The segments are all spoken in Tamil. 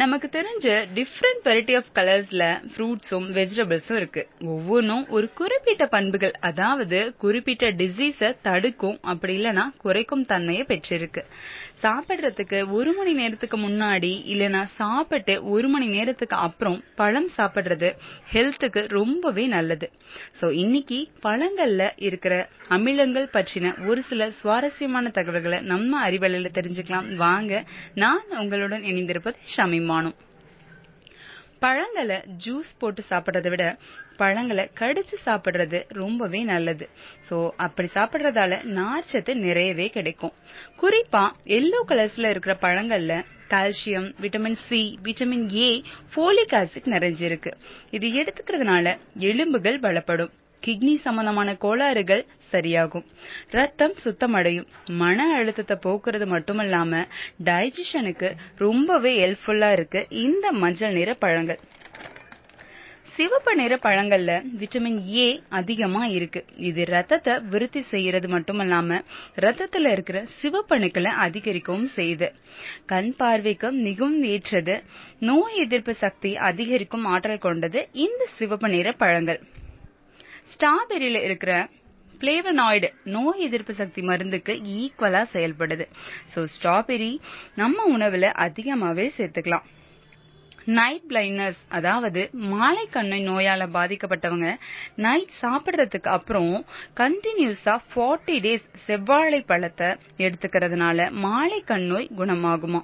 நமக்கு தெரிஞ்ச டிஃப்ரெண்ட் வெரைட்டி ஆஃப் கலர்ஸ்ல ஃப்ரூட்ஸும் வெஜிடபிள்ஸும் இருக்கு. ஒவ்வொன்றும் ஒரு குறிப்பிட்ட பண்புகள் அதாவது குறிப்பிட்ட டிசீஸ தடுக்கும் அப்படி இல்லைன்னா குறைக்கும் தன்மையை பெற்றிருக்கு. சாப்பிடுறதுக்கு ஒரு மணி நேரத்துக்கு முன்னாடி இல்லனா சாப்பிட்டு ஒரு மணி நேரத்துக்கு அப்புறம் பழம் சாப்பிடுறது ஹெல்த்துக்கு ரொம்பவே நல்லது. சோ இன்னைக்கு பழங்கள்ல இருக்கிற அமிலங்கள் பற்றின ஒரு சில சுவாரஸ்யமான தகவல்களை நம்ம அறிவலையில தெரிஞ்சுக்கலாம். வாங்க நான் உங்களுடன் இணைந்திருப்பது ஷமிமானும் பழங்களை ஜூஸ் போட்டு சாப்பிடுறத விட பழங்களை கடிச்சு சாப்பிடுறது ரொம்பவே நல்லது. சோ அப்படி சாப்பிடுறதால நார்ச்சத்து நிறையவே கிடைக்கும். குறிப்பா எல்லோ கலர்ஸ்ல இருக்கிற பழங்கள்ல calcium vitamin C vitamin A folic acid நிறைஞ்சிருக்கு. இது எடுத்துக்கிறதுனால எலும்புகள் பலப்படும் கிட்னி சம்பந்தமான கோளாறுகள் சரியாகும். ரத்தம் சுத்தமடையும். மன அழுத்தத்தை போக்குறது மட்டுமல்லாம டைஜஷனுக்கு ரொம்பவே ஹெல்ப்ஃபுல்லா இருக்கு. இந்த மஞ்சள் நிற பழங்கள். சிவப்பு நிற பழங்கள்ல விட்டமின் ஏ அதிகமா இருக்கு. இது ரத்தத்தை விருத்தி செய்யறது மட்டுமல்லாம ரத்தத்துல இருக்கிற சிவப்பணுக்களை அதிகரிக்கவும் செய்யுது. கண் பார்வைக்கு மிகவும் ஏற்றது. நோய் எதிர்ப்பு சக்தி அதிகரிக்கும் ஆற்றல் கொண்டது இந்த சிவப்பு நிற பழங்கள். ஸ்ட்ராபெரியில இருக்கிற ஃப்ளேவனாய்டு நோய் எதிர்ப்பு சக்தி மருந்துக்கு ஈக்குவலா செயல்படுது. சோ ஸ்ட்ராபெர்ரி நம்ம உணவுல அதிகமாவே சேர்த்துக்கலாம். நைட் பிளைண்ட்னஸ் அதாவது மாலை கண்ணை நோயால பாதிக்கப்பட்டவங்க நைட் சாப்பிடுறதுக்கு அப்புறம் கண்டினியூஸா ஃபார்ட்டி டேஸ் செவ்வாழை பழத்தை எடுத்துக்கிறதுனால மாலை கண் நோய் குணமாகுமா?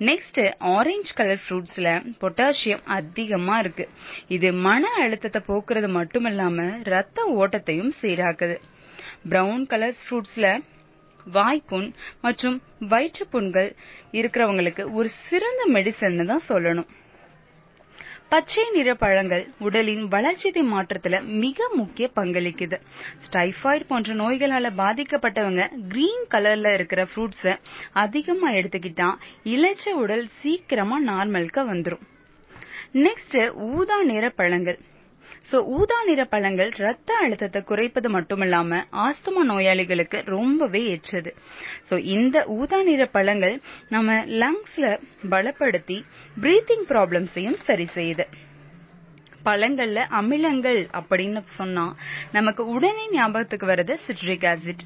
நெக்ஸ்ட் ஆரஞ்சு கலர் ஃப்ரூட்ஸ்ல பொட்டாசியம் அதிகமா இருக்கு. இது மன அழுத்தத்தை போக்குறது மட்டுமில்லாம ரத்த ஓட்டத்தையும் சீராக்குது. பிரவுன் கலர் ஃப்ரூட்ஸ்ல வாய்ப்புண் மற்றும் வயிற்றுப்புண்கள் இருக்கிறவங்களுக்கு ஒரு சிறந்த மெடிசன் தான் சொல்லணும். பச்சை நிற பழங்கள் உடலின் வளர்ச்சிதை மாற்றத்துல மிக முக்கிய பங்களிக்குது. ஸ்டைஃபாய்டு போன்ற நோய்களால பாதிக்கப்பட்டவங்க கிரீன் கலர்ல இருக்கிற ஃப்ரூட்ஸ அதிகமா எடுத்துக்கிட்டா இளைச்ச உடல் சீக்கிரமா நார்மலுக்கு வந்துரும். நெக்ஸ்ட் ஊதா நிற பழங்கள். சோ ஊதா நிற பழங்கள் ரத்த அழுத்தத்தை குறைப்பது மட்டுமில்லாம ஆஸ்துமா நோயாளிகளுக்கு ரொம்பவே ஏற்றது சோ இந்த ஊதா நிற பழங்கள் நம்ம லங்ஸ்ல பலப்படுத்தி பிரீத்திங் ப்ராப்ளம்ஸையும் சரி செய்யுது. பழங்கள்ல அமிலங்கள் அப்படின்னு சொன்னா நமக்கு உடனே ஞாபகத்துக்கு வர்றது சிட்ரிக் ஆசிட்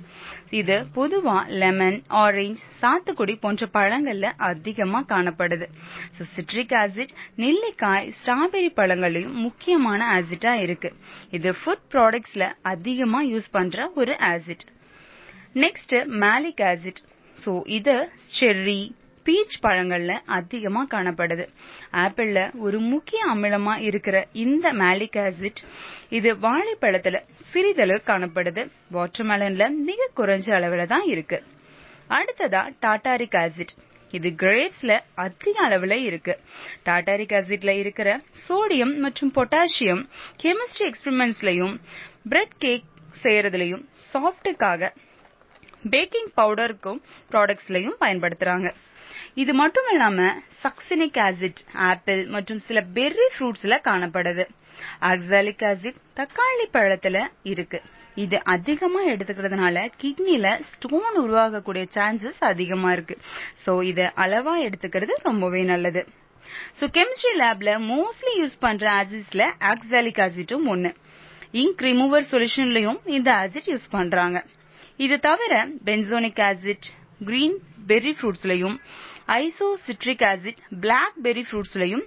இது பொதுவா லெமன் ஆரஞ்சு சாத்துக்குடி போன்ற பழங்கள்ல அதிகமா காணப்படுது. சிட்ரிக் ஆசிட் நெல்லிக்காய் ஸ்ட்ராபெரி பழங்களையும் முக்கியமான ஆசிட்டா இருக்கு. இது ஃபுட் ப்ராடக்ட்ஸ்ல அதிகமா யூஸ் பண்ற ஒரு acid next malic acid so இது செர்ரி பீச் பழங்கள்ல அதிகமா காணப்படுது. ஆப்பிள்ல ஒரு முக்கிய அமிலமா இருக்கிற இந்த மேலிக் ஆசிட் இது வாழைப்பழத்துல சிறிதளவு காணப்படுது. வாட்டர்மெலன்ல மிக குறைஞ்ச அளவுல தான் இருக்கு. அடுத்ததா டாட்டாரிக் ஆசிட். இது கிரேப்ஸ்ல அதிக அளவுல இருக்கு. டாட்டாரிக் ஆசிட்ல இருக்கிற சோடியம் மற்றும் பொட்டாசியம் கெமிஸ்ட்ரி எக்ஸ்பிரிமெண்ட்ஸ்லயும் பிரெட் கேக் செய்யறதுலயும் சாஃப்ட்டுக்காக பேக்கிங் பவுடருக்கும் ப்ராடக்ட்ஸ்லயும் பயன்படுத்துறாங்க. இது மட்டுமில்லாம சக்சினிக் ஆசிட் ஆப்பிள் மற்றும் சில பெர்ரி ஃப்ரூட்ஸ்ல காணப்படுது. ஆக்சாலிக் ஆசிட் தக்காளி பழத்துல இருக்கு. இது அதிகமா எடுத்துக்கிறதுனால கிட்னில ஸ்டோன் உருவாகக்கூடிய சான்சஸ் அதிகமா இருக்கு. சோ இத அளவா எடுத்துக்கிறது ரொம்பவே நல்லது. சோ கெமிஸ்ட்ரி லேப்ல மோஸ்ட்லி யூஸ் பண்ற ஆசிட்ஸ்ல ஆக்சாலிக் ஆசிட்டும் ஒண்ணு. இங்க் ரிமூவர் சொல்யூஷன்லயும் இந்த ஆசிட் யூஸ் பண்றாங்க. இது தவிர பென்சோனிக் ஆசிட் கிரீன் பெர்ரி ஃப்ரூட்ஸ்லயும் ஐசோசிட்ரிக் ஆசிட் பிளாக் பெர்ரி ஃப்ரூட்ஸ்லயும்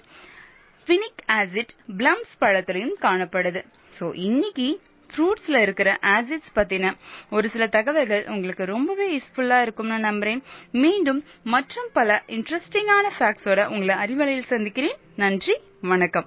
ஃபினிக் ஆசிட் பிளம்ஸ் பழத்திலையும் காணப்படுது. சோ இன்னைக்கு ஃப்ரூட்ஸ்ல இருக்கிற ஆசிட்ஸ் பத்தின ஒரு சில தகவல்கள் உங்களுக்கு ரொம்பவே யூஸ்ஃபுல்லா இருக்கும்னு நம்புறேன். மீண்டும் மற்றும் பல இன்ட்ரெஸ்டிங்கான ஃபேக்ட்ஸோட உங்களை அறிவலையில் சந்திக்கிறேன். நன்றி வணக்கம்.